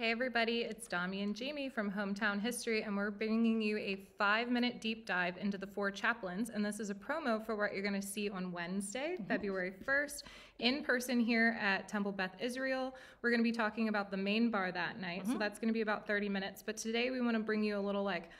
Hey everybody, it's Dami and Jamie from Hometown History, and we're bringing you a five minute deep dive into the four chaplains. And this is a promo for what you're going to see on Wednesday, mm-hmm. February 1st, in person here at Temple Beth Israel. We're going to be talking about the main bar that night, so mm-hmm. that's going to be about 30 minutes. But today we want to bring you a little like